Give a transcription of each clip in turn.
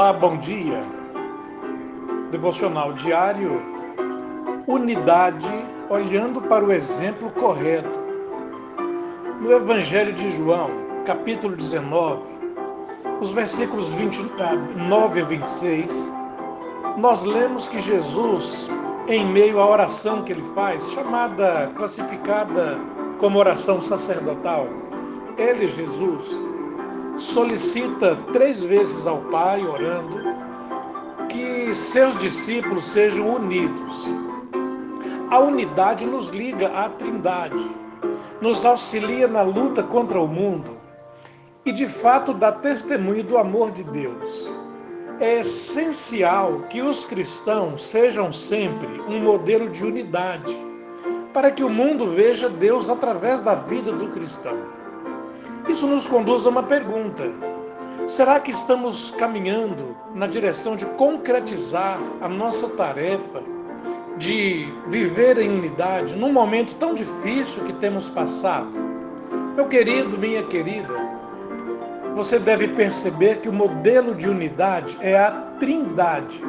Olá, bom dia. Devocional diário. Unidade olhando para o exemplo correto. No Evangelho de João, capítulo 19, os versículos 29 a 26, nós lemos que Jesus, em meio à oração que ele faz, chamada, classificada como oração sacerdotal, ele, Jesus, solicita três vezes ao Pai, orando, que seus discípulos sejam unidos. A unidade nos liga à Trindade, nos auxilia na luta contra o mundo e, de fato, dá testemunho do amor de Deus. É essencial que os cristãos sejam sempre um modelo de unidade, para que o mundo veja Deus através da vida do cristão. Isso nos conduz a uma pergunta: será que estamos caminhando na direção de concretizar a nossa tarefa de viver em unidade num momento tão difícil que temos passado? Meu querido, minha querida, você deve perceber que o modelo de unidade é a Trindade.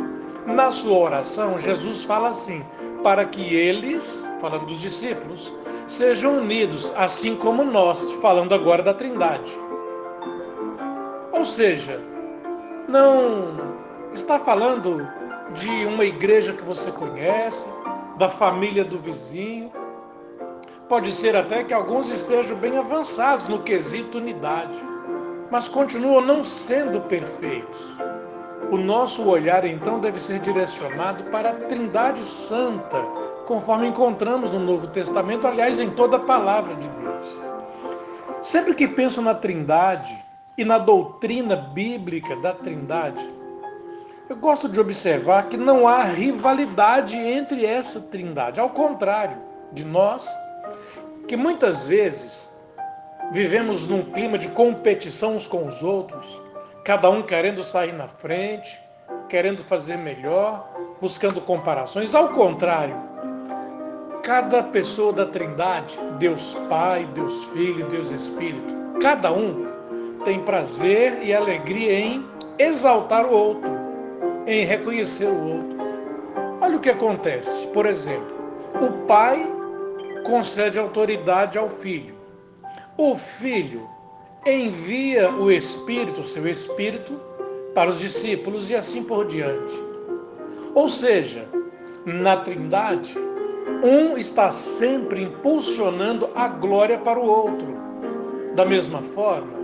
Na sua oração, Jesus fala assim: para que eles, falando dos discípulos, sejam unidos, assim como nós, falando agora da Trindade. Ou seja, não está falando de uma igreja que você conhece, da família do vizinho. Pode ser até que alguns estejam bem avançados no quesito unidade, mas continuam não sendo perfeitos. O nosso olhar então deve ser direcionado para a Trindade Santa conforme encontramos no Novo Testamento, aliás, em toda a palavra de Deus. Sempre que penso na Trindade e na doutrina bíblica da Trindade, eu gosto de observar que não há rivalidade entre essa Trindade, ao contrário de nós, que muitas vezes vivemos num clima de competição uns com os outros, cada um querendo sair na frente, querendo fazer melhor, buscando comparações. Ao contrário, cada pessoa da Trindade, Deus Pai, Deus Filho, Deus Espírito, cada um tem prazer e alegria em exaltar o outro, em reconhecer o outro. Olha o que acontece, por exemplo, o pai concede autoridade ao filho. O filho envia o Espírito, seu Espírito, para os discípulos e assim por diante. Ou seja, na Trindade, um está sempre impulsionando a glória para o outro. Da mesma forma,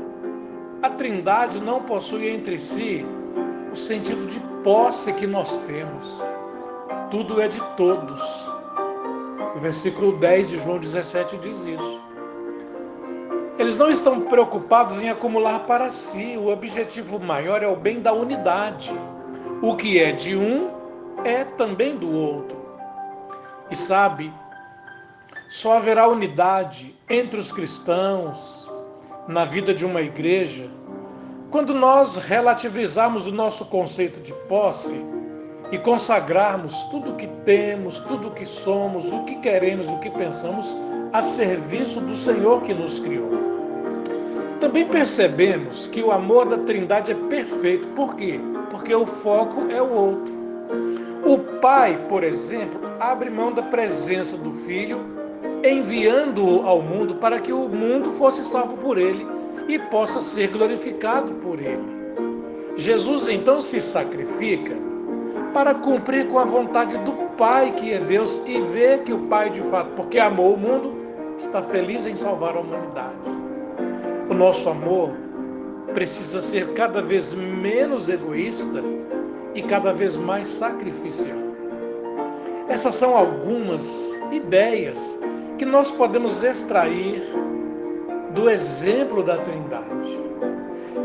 a Trindade não possui entre si o sentido de posse que nós temos. Tudo é de todos. O versículo 10 de João 17 diz isso. Eles não estão preocupados em acumular para si. O objetivo maior é o bem da unidade. O que é de um é também do outro. E sabe, só haverá unidade entre os cristãos na vida de uma igreja quando nós relativizarmos o nosso conceito de posse e consagrarmos tudo o que temos, tudo o que somos, o que queremos, o que pensamos a serviço do Senhor que nos criou. Também percebemos que o amor da Trindade é perfeito. Por quê? Porque o foco é o outro. O pai, por exemplo, abre mão da presença do filho, enviando-o ao mundo para que o mundo fosse salvo por ele e possa ser glorificado por ele. Jesus então se sacrifica para cumprir com a vontade do Pai, que é Deus, e ver que o Pai, de fato, porque amou o mundo, está feliz em salvar a humanidade. O nosso amor precisa ser cada vez menos egoísta e cada vez mais sacrificial. Essas são algumas ideias que nós podemos extrair do exemplo da Trindade.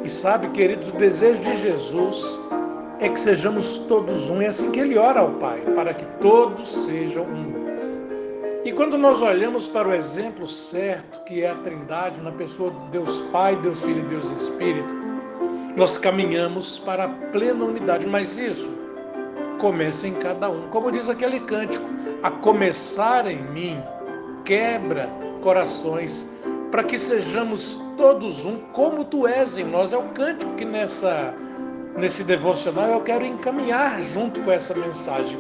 E sabe, queridos, o desejo de Jesus é que sejamos todos um, é assim que ele ora ao Pai, para que todos sejam um. E quando nós olhamos para o exemplo certo, que é a Trindade, na pessoa de Deus Pai, Deus Filho e Deus Espírito, nós caminhamos para a plena unidade. Mas isso começa em cada um. Como diz aquele cântico, a começar em mim, quebra corações, para que sejamos todos um, como tu és em nós. É o cântico que nessa nesse devocional, eu quero encaminhar junto com essa mensagem.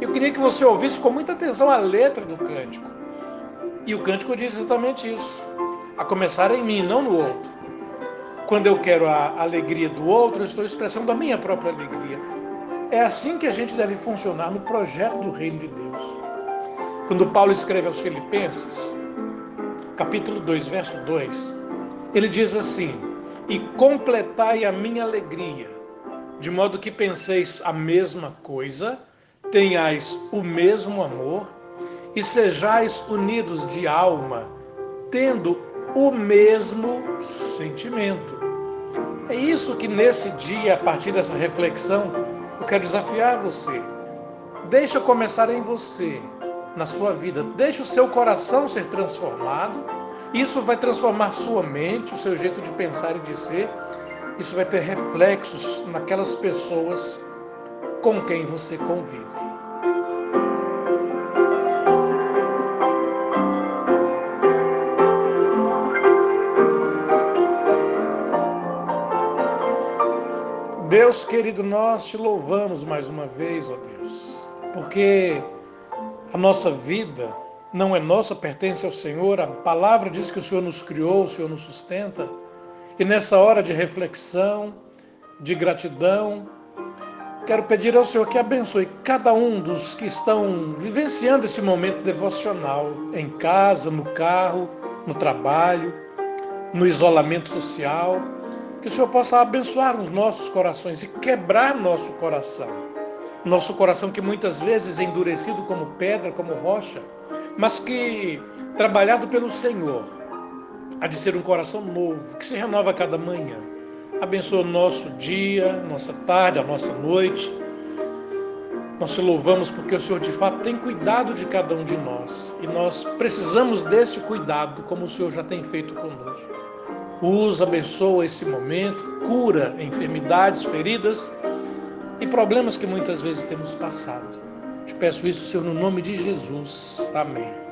Eu queria que você ouvisse com muita atenção a letra do cântico. E o cântico diz exatamente isso: a começar em mim, não no outro. Quando eu quero a alegria do outro, eu estou expressando a minha própria alegria. É assim que a gente deve funcionar no projeto do reino de Deus. Quando Paulo escreve aos Filipenses, capítulo 2, verso 2, ele diz assim: E completai a minha alegria, de modo que penseis a mesma coisa, tenhais o mesmo amor e sejais unidos de alma, tendo o mesmo sentimento. É isso que nesse dia, a partir dessa reflexão, eu quero desafiar você. Deixa começar em você, na sua vida. Deixe o seu coração ser transformado isso vai transformar sua mente, o seu jeito de pensar e de ser. Isso vai ter reflexos naquelas pessoas com quem você convive. Deus querido, nós te louvamos mais uma vez, ó Deus, porque a nossa vida não é nossa, pertence ao Senhor. A palavra diz que o Senhor nos criou, o Senhor nos sustenta. E nessa hora de reflexão, de gratidão, quero pedir ao Senhor que abençoe cada um dos que estão vivenciando esse momento devocional, em casa, no carro, no trabalho, no isolamento social. Que o Senhor possa abençoar os nossos corações e quebrar nosso coração. Nosso coração que muitas vezes é endurecido como pedra, como rocha mas que, trabalhado pelo Senhor, há de ser um coração novo, que se renova a cada manhã. Abençoa o nosso dia, nossa tarde, a nossa noite. Nós te louvamos porque o Senhor de fato tem cuidado de cada um de nós e nós precisamos desse cuidado, como o Senhor já tem feito conosco. Usa, abençoa esse momento, cura enfermidades, feridas e problemas que muitas vezes temos passado. Te peço isso, Senhor, no nome de Jesus. Amém.